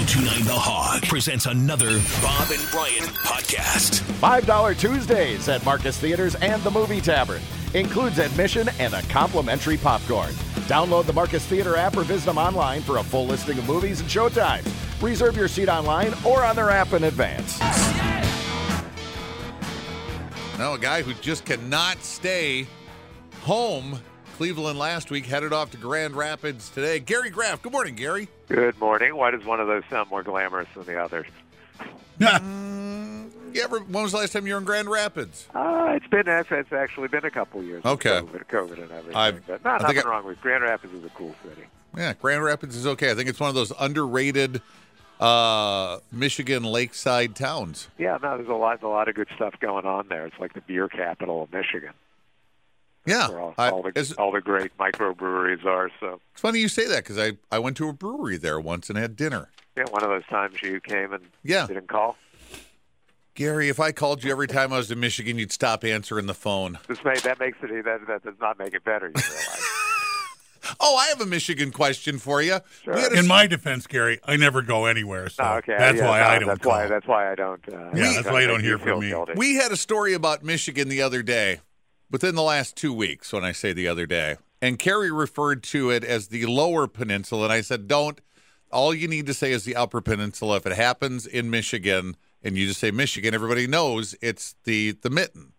1029 The Hog presents another Bob and Brian podcast. $5 Tuesdays at Marcus Theaters and the Movie Tavern. Includes admission and a complimentary popcorn. Download the Marcus Theater app or visit them online for a full listing of movies and showtimes. Reserve your seat online or on their app in advance. Now, a guy who just cannot stay home. Cleveland last week headed off to Grand Rapids today. Gary Graff. Good morning, Gary. Good morning. Why does one of those sound more glamorous than the others? Mm, you ever, when was the last time you were in Grand Rapids? Uh, it's been it's, it's actually been a couple years. Okay. COVID, COVID and everything. I've- but not, I nothing I- wrong with Grand Rapids is a cool city. Yeah, Grand Rapids is okay. I think it's one of those underrated uh, Michigan lakeside towns. Yeah, no, there's a lot a lot of good stuff going on there. It's like the beer capital of Michigan, Yeah, where all, I- all the it's, all the great microbreweries are. So it's funny you say that because I, I went to a brewery there once and had dinner. yeah, one of those times you came and Yeah. didn't call. Gary, if I called you every time I was in Michigan, you'd stop answering the phone. This may, that makes it that that does not make it better. You realize? Oh, I have a Michigan question for you. Sure. We had In my defense, Gary, I never go anywhere, so No, okay, that's yeah, why no, I don't That's call. why that's why I don't. Uh, Yeah, that's why you don't make hear feel from me. guilty. We had a story about Michigan the other day, within the last two weeks, when I say the other day. And Carrie referred to it as the lower peninsula. And I said, don't. All you need to say is the upper peninsula. If it happens in Michigan and you just say Michigan, everybody knows it's the, the mitten.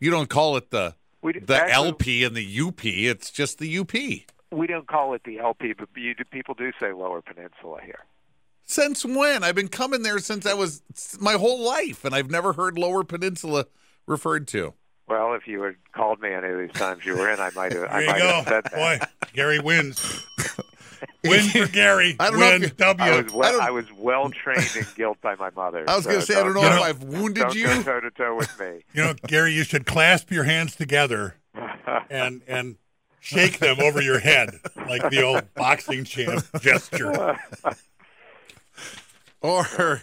You don't call it the We the actually- LP and the UP. It's just the UP. we don't call it the LP, but you, people do say Lower Peninsula here. Since when? I've been coming there since I was my whole life, and I've never heard Lower Peninsula referred to. Well, if you had called me any of these times you were in, I might have. I There you might have go. said that. Boy, Gary wins. Win for Gary. I don't know Win if you- W. I was well, don't- I, was well trained in guilt by my mother. I was so going to say, I don't know You if I've wounded don't you. go toe to toe with me. you know, Gary, you should clasp your hands together and and shake them over your head like the old boxing champ gesture. Or,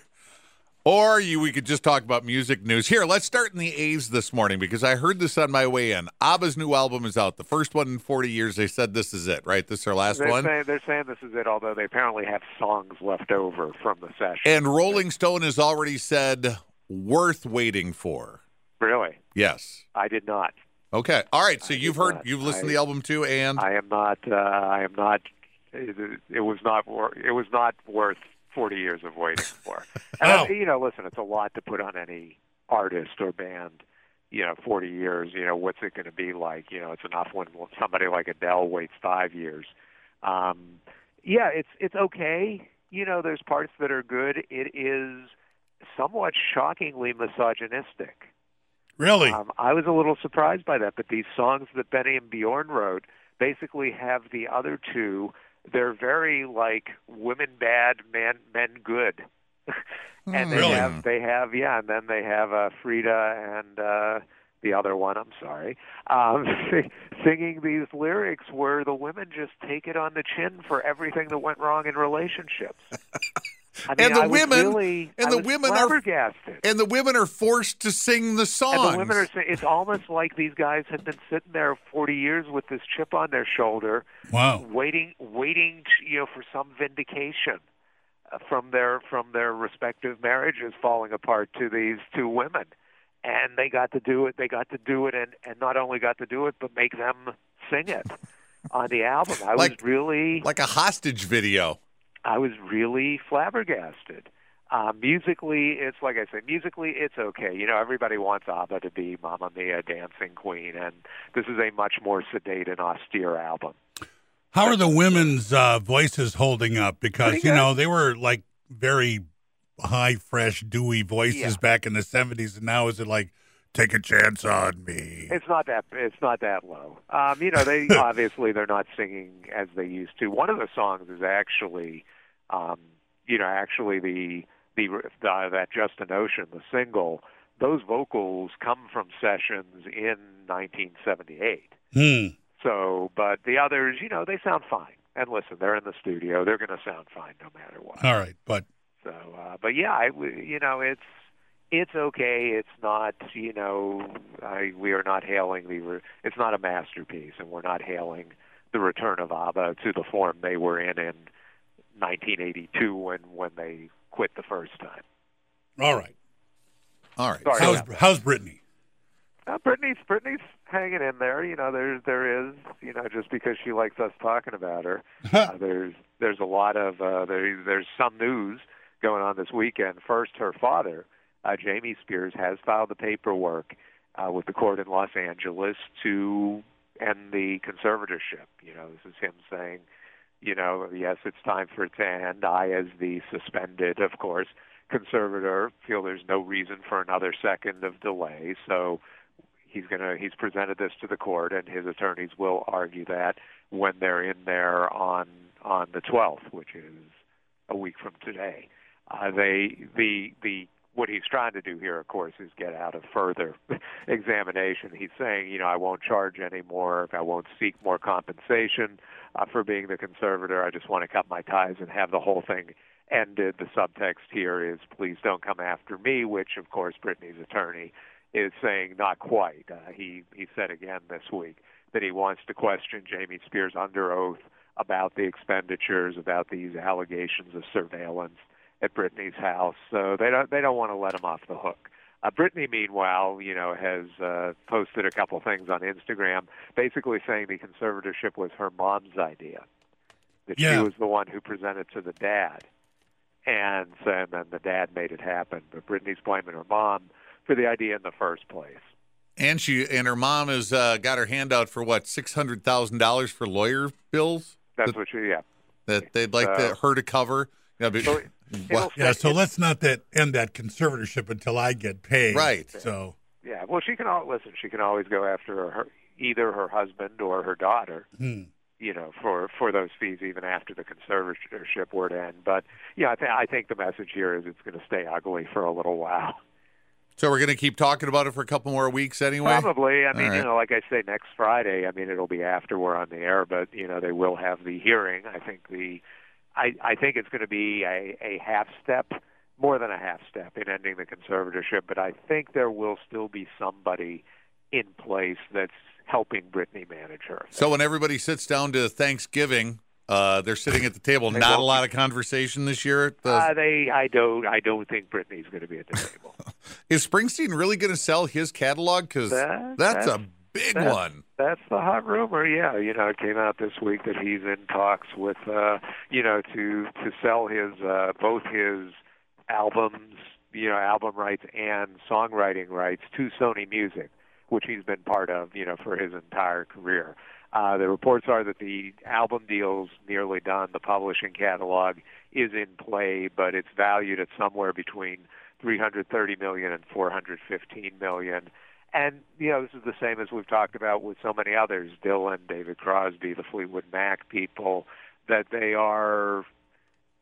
or you, we could just talk about music news. Here, let's start in the A's this morning because I heard this on my way in. ABBA's new album is out. The first one in 40 years. They said this is it, right? This is their last They're one. saying, they're saying this is it, although they apparently have songs left over from the session. And Rolling Stone has already said worth waiting for. really, Yes. I did not. Okay. All right. So I you've heard, not. you've listened to the album too, and I am not. Uh, I am not. It, it was not. It was not worth forty years of waiting for. And I- you know, listen, it's a lot to put on any artist or band. You know, forty years. You know, what's it going to be like? You know, it's enough when somebody like Adele waits five years. Um, yeah, it's it's okay. You know, there's parts that are good. It is somewhat shockingly misogynistic. Really? Um, I was a little surprised by that, but these songs that Benny and Bjorn wrote basically have the other two. They're very like women bad, men men good, and they Really? have they have yeah, and then they have uh, Frida and uh, the other one. I'm sorry, um, singing these lyrics where the women just take it on the chin for everything that went wrong in relationships. I mean, And the I was women- really, and I the was women are- and the women are forced to sing the song. And the women are it's almost like these guys have been sitting there 40 years with this chip on their shoulder, wow. waiting, waiting, to, you know, for some vindication uh, from their from their respective marriages falling apart to these two women, and they got to do it. They got to do it, and and not only got to do it, but make them sing it on the album. I Like- was really like a hostage video. I was really flabbergasted. Uh, musically, it's like I said, musically, it's okay. You know, everybody wants ABBA to be Mamma Mia, Dancing Queen, and this is a much more sedate and austere album. How are the women's uh, voices holding up? Because you know they were like very high, fresh, dewy voices Yeah. back in the seventies, and now is it like take a chance on me? It's not that it's not that low. Um, you know, they obviously they're not singing as they used to. One of the songs is actually, um, you know, actually the the, the that Just a Notion, the single. Those vocals come from sessions in 1978. Hmm. So, but the others, you know, they sound fine. And listen, they're in the studio; they're going to sound fine no matter what. All right, but So, uh, but yeah, I, you know, it's it's okay. It's not, you know, I, we are not hailing the. It's not a masterpiece, and we're not hailing the return of ABBA to the form they were in in 1982 when when they quit the first time. All right. All right. Sorry. How's, how's Britney? Uh, Britney's Britney's hanging in there. You know, there there is you know just because she likes us talking about her, uh, there's there's a lot of uh, there there's some news going on this weekend. First, her father, uh, Jamie Spears, has filed the paperwork uh, with the court in Los Angeles to end the conservatorship. You know, this is him saying, you know, yes, it's time for it to end. I, as the suspended, of course, conservator, feel there's no reason for another second of delay. So he's going to he's presented this to the court, and his attorneys will argue that when they're in there on on the 12th, which is a week from today. Uh, they the the what he's trying to do here, of course, is get out of further examination. He's saying, you know, I won't charge anymore. I won't seek more compensation uh, for being the conservator. I just want to cut my ties and have the whole thing ended. The subtext here is, please don't come after me, which, of course, Britney's attorney is saying not quite. Uh, he he said again this week that he wants to question Jamie Spears under oath about the expenditures, about these allegations of surveillance at Britney's house. So they don't they don't want to let him off the hook. Uh, Britney, meanwhile, you know, has uh, posted a couple things on Instagram, basically saying the conservatorship was her mom's idea. That Yeah. she was the one who presented to the dad, and, so, and then the dad made it happen. But Britney's blaming her mom for the idea in the first place. And she and her mom has uh, got her hand out for what six hundred thousand dollars for lawyer bills That's that, what she, yeah. that they'd like So- to, her to cover. You know, but- So it'll Yeah, so let's not that end that conservatorship until I get paid. Right. So Yeah, well, she can al- listen. She can always go after her, either her husband or her daughter. hmm. You know, for for those fees, even after the conservatorship were to end. But yeah, I, th- I think the message here is it's going to stay ugly for a little while. so we're going to keep talking about it for a couple more weeks anyway. Probably. I mean, All right. you know, like I say, next Friday. I mean, it'll be after we're on the air, but you know, they will have the hearing. I think the, I I think it's going to be a a half step, more than a half step in ending the conservatorship. But I think there will still be somebody in place that's helping Britney manage her. So when everybody sits down to Thanksgiving, uh, they're sitting at the table. Not a lot of conversation this year. at the- Uh, they, I don't, I don't think Britney's going to be at the table. Is Springsteen really going to sell his catalog? Because That- that's, that's- a big that's- one. That's the hot rumor. Yeah, you know, it came out this week that he's in talks with, uh, you know, to to sell his uh, both his albums, you know, album rights and songwriting rights to Sony Music, which he's been part of, you know, for his entire career. Uh, the reports are that the album deal's nearly done. The publishing catalog is in play, but it's valued at somewhere between 330 million and 415 million. And you know, this is the same as we've talked about with so many others: Dylan, David Crosby, the Fleetwood Mac people. That they are,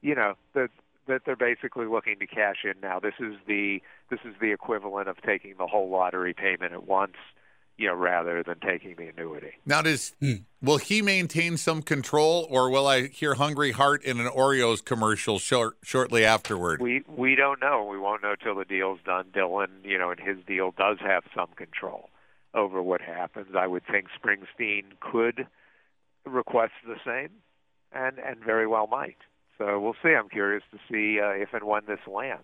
you know, that that they're basically looking to cash in now. This is the this is the equivalent of taking the whole lottery payment at once, you know, rather than taking the annuity. Now, does will he maintain some control, or will I hear "Hungry Heart" in an Oreos commercial short, shortly afterward? We we don't know. We won't know till the deal's done. Dylan, you know, and his deal does have some control over what happens. I would think Springsteen could request the same, and and very well might. So we'll see. I'm curious to see uh, if and when this lands.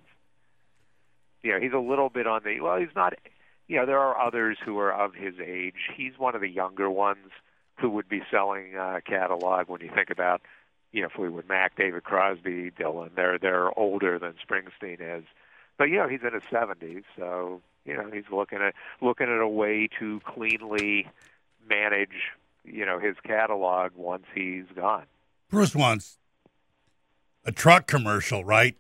You know, he's a little bit on the well. He's not. You know, there are others who are of his age. He's one of the younger ones who would be selling uh, catalog. When you think about you know, Fleetwood Mac, David Crosby, Dylan. They're they're older than Springsteen is, but you know he's in his seventies, so you know he's looking at looking at a way to cleanly manage you know his catalog once he's gone. Bruce wants a truck commercial, right?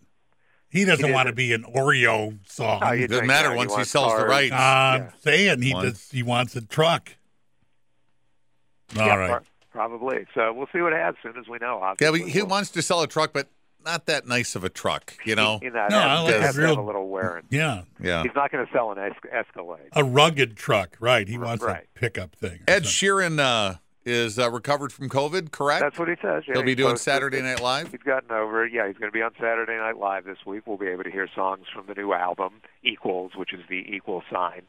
He doesn't He want to be an Oreo song. Oh, you Doesn't matter uh, once he wants sells the cars. rights. I'm saying he Once. does. He wants a truck. All Yeah, right. probably. So we'll see what happens as soon as we know. yeah, Obviously, but he wants to sell a truck, but not that nice of a truck. You know? You know, No, I like a has real- a little wearing. Yeah, Yeah. He's not going to sell an es- Escalade. a rugged truck, right? He wants Right. a pickup thing. Ed something. Sheeran uh, is uh, recovered from COVID, correct? That's what he says. Yeah, He'll be doing Saturday Night Live. He's gotten over it. Yeah, he's going to be on Saturday Night Live this week. We'll be able to hear songs from the new album, Equals, which is the equal sign.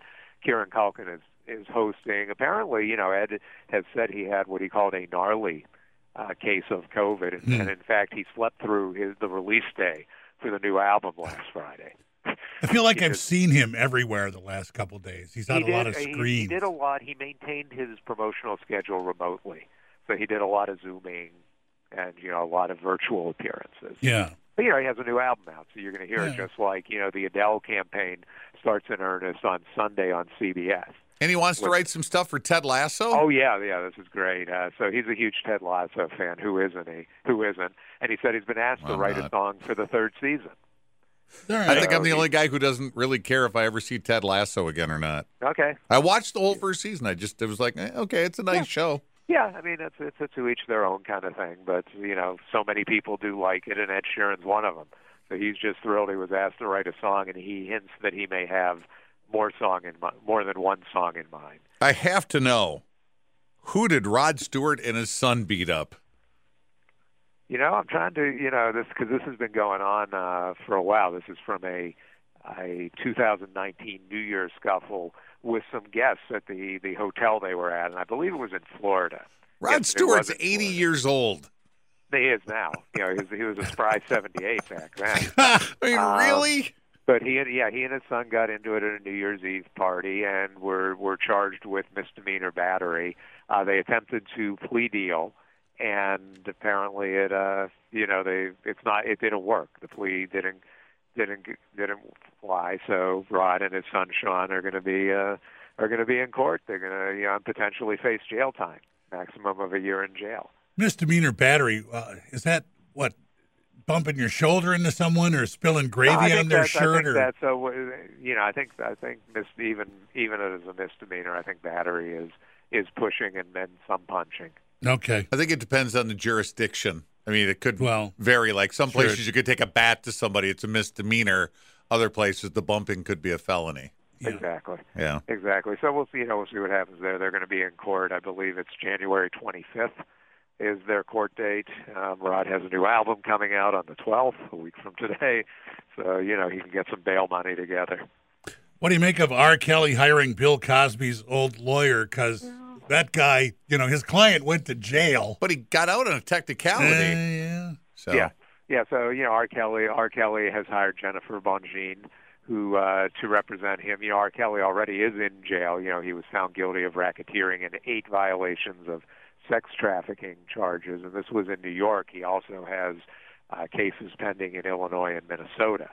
Kieran Culkin is is hosting. Apparently, you know, Ed has said he had what he called a gnarly uh, case of COVID, and, Hmm. and in fact, he slept through his the release day for the new album last Friday. I feel like I've seen him everywhere the last couple of days. He's on he a lot of screens. He, did a lot. He maintained his promotional schedule remotely, so he did a lot of zooming and you know a lot of virtual appearances. yeah. But you know he has a new album out, so you're going to hear it just like you know the Adele campaign starts in earnest on Sunday on CBS. And he wants to write some stuff for Ted Lasso. Oh yeah, yeah, this is great. Uh, so he's a huge Ted Lasso fan. Who isn't he? Who isn't? And he said he's been asked to write not. a song for the third season. All I think I'm the only guy who doesn't really care if I ever see Ted Lasso again or not. Okay. I watched the whole first season. I just it was like, eh, okay, it's a nice Yeah. show. Yeah, I mean it's it's a to each their own kind of thing, but you know so many people do like it, and Ed Sheeran's one of them. So he's just thrilled he was asked to write a song, and he hints that he may have more song in mi- more than one song in mind. I have to know who did Rod Stewart and his son beat up? You know, I'm trying to you know this because this has been going on uh, for a while. This is from a a 2019 New Year's scuffle with some guests at the the hotel they were at, and I believe it was in Florida. Rod Yes, Stewart's 80 Florida. years old. He is now. You know, he was, he was a spry 78 back then. I mean, Um, really? But he and yeah, he and his son got into it at a New Year's Eve party and were were charged with misdemeanor battery. Uh, they attempted to plea deal, and apparently it uh you know they it's not it didn't work. The plea didn't didn't didn't fly. So Rod and his son Sean are going to be uh are going to be in court. They're going to you know potentially face jail time, maximum of a year in jail. Misdemeanor battery. Uh, is that what? Bumping your shoulder into someone or spilling gravy think on their shirt? or that's a, you know, I think I think mis- even even as a misdemeanor, I think battery is is pushing and then some punching. Okay. I think it depends on the jurisdiction. I mean, it could Well, vary. Like some sure. places, you could take a bat to somebody; it's a misdemeanor. Other places, the bumping could be a felony. Yeah. Exactly, Yeah. exactly. So we'll see. You know, we'll see what happens there. They're going to be in court. I believe it's January 25th is their court date. Um, Rod has a new album coming out on the 12th, a week from today. So you know he can get some bail money together. What do you make of R. Kelly hiring Bill Cosby's old lawyer? Because that guy, you know, his client went to jail. But he got out on a technicality. Eh, yeah. so Yeah, yeah. So you know, R. Kelly, R. Kelly has hired Jennifer Bonjean, who uh, to represent him. You know, R. Kelly already is in jail. You know, he was found guilty of racketeering and eight violations of sex trafficking charges, and this was in New York. He also has uh, cases pending in Illinois and Minnesota.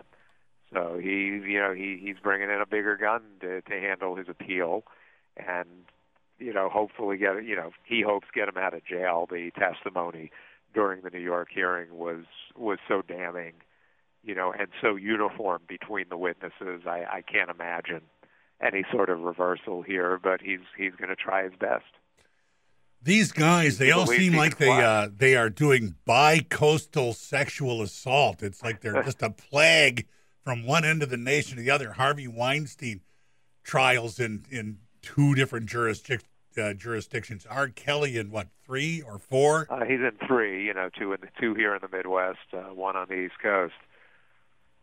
So he, you know, he he's bringing in a bigger gun to, to handle his appeal, and you know, hopefully get you know, he hopes get him out of jail. The testimony during the New York hearing was was so damning, you know, and so uniform between the witnesses. I, I can't imagine any sort of reversal here, but he's he's going to try his best. These guys, they all seem like they uh, they are doing bi-coastal sexual assault. It's like they're just a plague from one end of the nation to the other. Harvey Weinstein trials in in two different jurisdic- uh, jurisdictions. R. Kelly in what three or four? Uh, he's in three, you know, two in the two here in the Midwest, uh, one on the East Coast.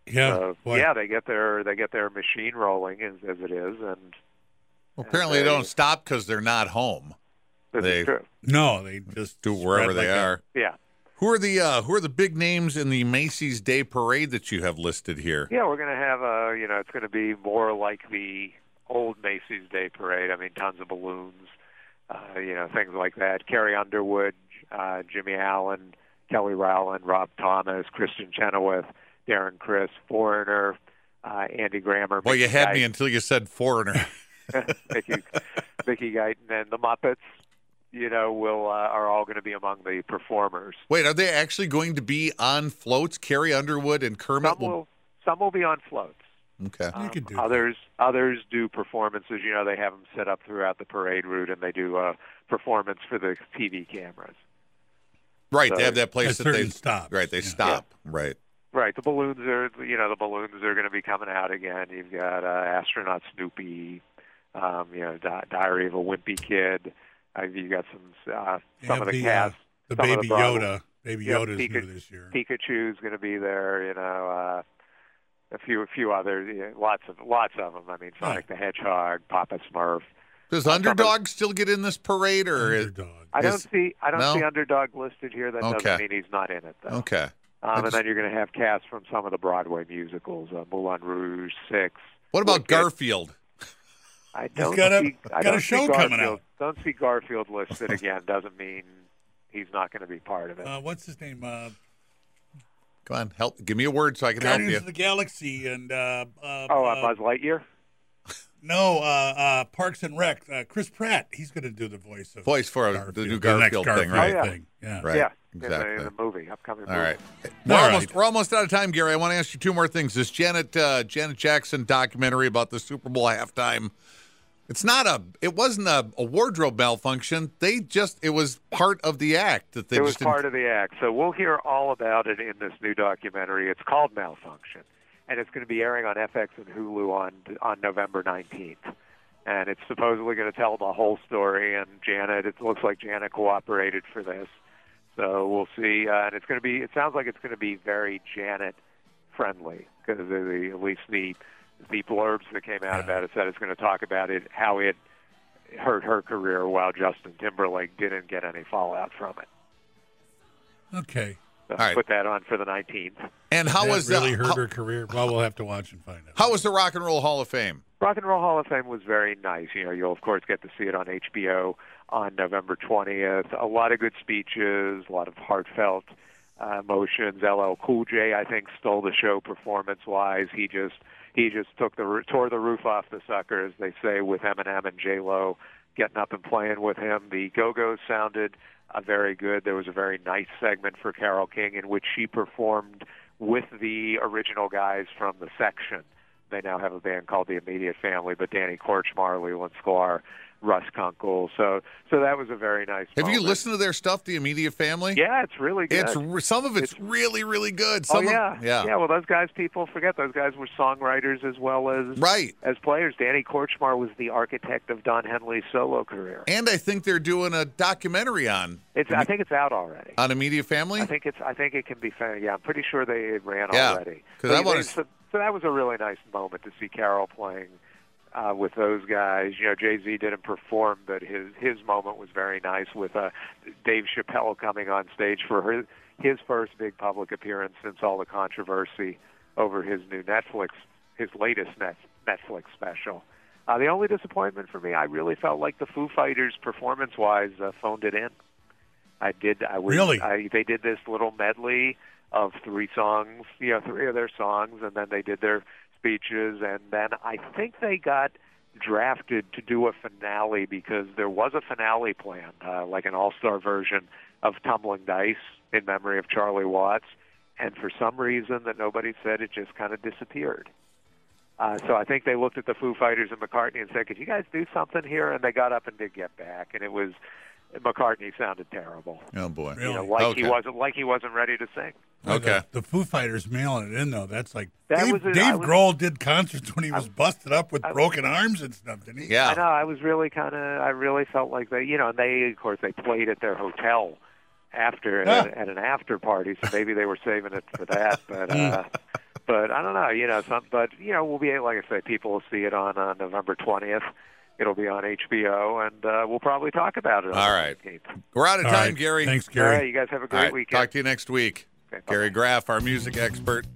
Yeah, So, yeah, they get their they get their machine rolling as, as it is, and Well, apparently, they they- don't stop because they're not home. this They- is true. No, they just Do spread wherever like they a- are. Yeah, Who are the uh, who are the big names in the Macy's Day Parade that you have listed here? yeah, we're going to have a, you know, it's going to be more like the old Macy's Day Parade. I mean, tons of balloons, uh, you know, things like that. Carrie Underwood, uh, Jimmy Allen, Kelly Rowland, Rob Thomas, Kristin Chenoweth, Darren Criss, Foreigner, uh, Andy Grammer. Well, you had me until you said foreigner. Mickey, Mickey Guyton, and the Muppets. You know, will uh, are all going to be among the performers. Wait, are they actually going to be on floats? Carrie Underwood and Kermit Some will some will be on floats. Okay. You could do that. others others do performances. You know, they have them set up throughout the parade route, and they do a performance for the TV cameras. Right, So- they have that place that they stop. right they Yeah. stop. Right. Right, the balloons are you know the balloons are going to be coming out again. You've got uh, astronaut Snoopy, um, you know, Di- Diary of a Wimpy Kid. Uh, you got some uh, some of the, the, uh. The baby the Yoda. Baby Yep, Yoda's Pika- new this year. Pikachu's going to be there. You know, uh, a few a few others. Yeah, lots of lots of them. I mean, Sonic the Hedgehog, Papa Smurf. Does some Underdog still get in this parade, or Underdog. I don't Is- see I don't no? see underdog listed here. That Okay. doesn't mean he's not in it though. Okay. Um, I and then you're going to have cast from some of the Broadway musicals, uh, Moulin Rouge, Six. What about Wicked. Garfield? I don't got a- see, got a don't show coming Garfield, out. Don't see Garfield listed again. Doesn't mean he's not going to be part of it. Uh, what's his name? Uh, Come on, help. Give me a word so I can help you. Guardians you. of the Galaxy and uh, uh, oh, uh, uh, Buzz Lightyear. no, uh, uh, Parks and Rec. Uh, Chris Pratt. He's going to do the voice of Voice for Garfield, the new the next Garfield thing, Garfield right? Oh, yeah. thing. Yeah. Right. yeah, Exactly. in, the, in the movie, upcoming All movie. right. We're All almost right. we're almost out of time, Gary. I want to ask you two more things. This Janet uh, Janet Jackson documentary about the Super Bowl halftime. It's not a. It wasn't a, a wardrobe malfunction. They just. It was part of the act that they it was part of the act. So we'll hear all about it in this new documentary. It's called Malfunction, and it's going to be airing on FX and Hulu on on November 19th. And it's supposedly going to tell the whole story. And Janet, it looks like Janet cooperated for this. So we'll see. Uh, and it's going to be. It sounds like it's going to be very Janet friendly because the, at least the the blurbs that came out about it said it's going to talk about it how it hurt her career while Justin Timberlake didn't get any fallout from it. Okay. So All right. Put that on for the 19th. And how that was really the, hurt how, her career? Well, we'll have to watch and find out. how was the Rock and Roll Hall of Fame? Rock and Roll Hall of Fame was very nice. You know, you'll of course get to see it on HBO on November 20th. A lot of good speeches, a lot of heartfelt uh, emotions. LL Cool J, I think, stole the show performance-wise. He just he just took the tore the roof off the sucker, as they say, with Eminem and J Lo getting up and playing with him. The Go Go's sounded uh, very good. There was a very nice segment for Carole King in which she performed with the original guys from the section. They now have a band called the Immediate Family, but Danny Korchmar, Leland Sklar, Russ Kunkel. So, so that was a very nice. Have you moment. listened to their stuff, The Immediate Family? Yeah, it's really good. It's some of it's, really really good. oh yeah, of, yeah, yeah. Well, those guys, people forget those guys were songwriters as well as right. as players. Danny Korchmar was the architect of Don Henley's solo career. And I think they're doing a documentary on It's I think it's out already. on Immediate Family. I think it's. I think it can be found. Yeah, I'm pretty sure they ran Yeah, already. 'cause So I so, so that was a really nice moment to see Carole playing uh, with those guys. You know, Jay Z didn't perform, but his his moment was very nice with uh, Dave Chappelle coming on stage for her, his first big public appearance since all the controversy over his new Netflix, his latest net, Netflix special. Uh, the only disappointment for me, I really felt like the Foo Fighters, performance-wise, uh, phoned it in. I did. I was, Really? I, they did this little medley of three songs, you know, three of their songs, and then they did their speeches, and then I think they got drafted to do a finale because there was a finale planned, uh, like an all-star version of Tumbling Dice in memory of Charlie Watts, and for some reason that nobody said, it just kind of disappeared. Uh, so I think they looked at the Foo Fighters and McCartney and said, "Could you guys do something here?" And they got up and did Get Back, and it was McCartney sounded terrible. oh boy. Really? You know, like Okay. he wasn't like he wasn't ready to sing. Okay. The, the Foo Fighters mailing it in though. That's like That Dave, was a- I Dave was- Grohl did concerts when he was busted up with I- broken arms and stuff, didn't he? Yeah. I know. I was really kind of. I really felt like they, you know, and they, of course, they played at their hotel after Yeah. at, at an after party, so maybe they were saving it for that. But, uh, but I don't know. You know, some. But you know, we'll be like I say, people will see it on uh, November twentieth. It'll be on HBO, and uh, we'll probably talk about it. On All the right. 19th. We're out of All time, right. Gary. Thanks, Gary. right, you guys have a great right. weekend. Talk to you next week. Okay, Gary bye-bye. Graff, our music expert.